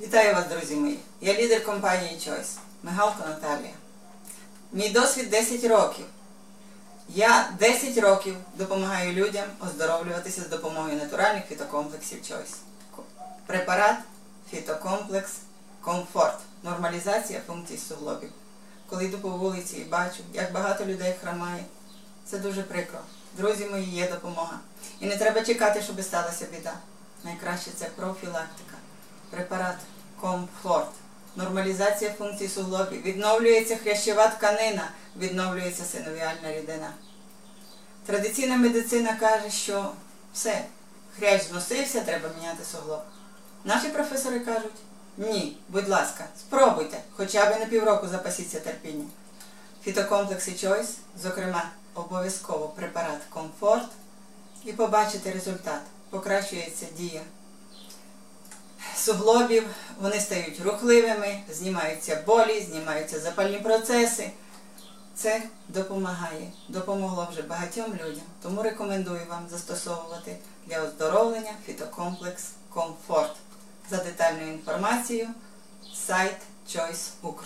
Вітаю вас, друзі мої. Я лідер компанії Choice, Мигалко Наталія. Мій досвід 10 років. Я 10 років допомагаю людям оздоровлюватися з допомогою натуральних фітокомплексів Choice. Препарат фітокомплекс Комфорт. Нормалізація функцій суглобів. Коли йду по вулиці і бачу, як багато людей хромає, це дуже прикро. Друзі мої, є допомога. І не треба чекати, щоб сталася біда. Найкраще це профілактика. Препарат комфорт. Нормалізація функцій суглобів. Відновлюється хрящова тканина, відновлюється синовіальна рідина. Традиційна медицина каже, що все, хрящ зносився, треба міняти суглоб. Наші професори кажуть, ні, будь ласка, спробуйте, хоча б на півроку запасіться терпіння. Фітокомплекси Choice, зокрема, обов'язково препарат комфорт, і побачите результат. Покращується дія суглобів, вони стають рухливими, знімаються болі, знімаються запальні процеси. Це допомагає. Допомогло вже багатьом людям. Тому рекомендую вам застосовувати для оздоровлення фітокомплекс Комфорт. За детальною інформацією сайт Choice Укр.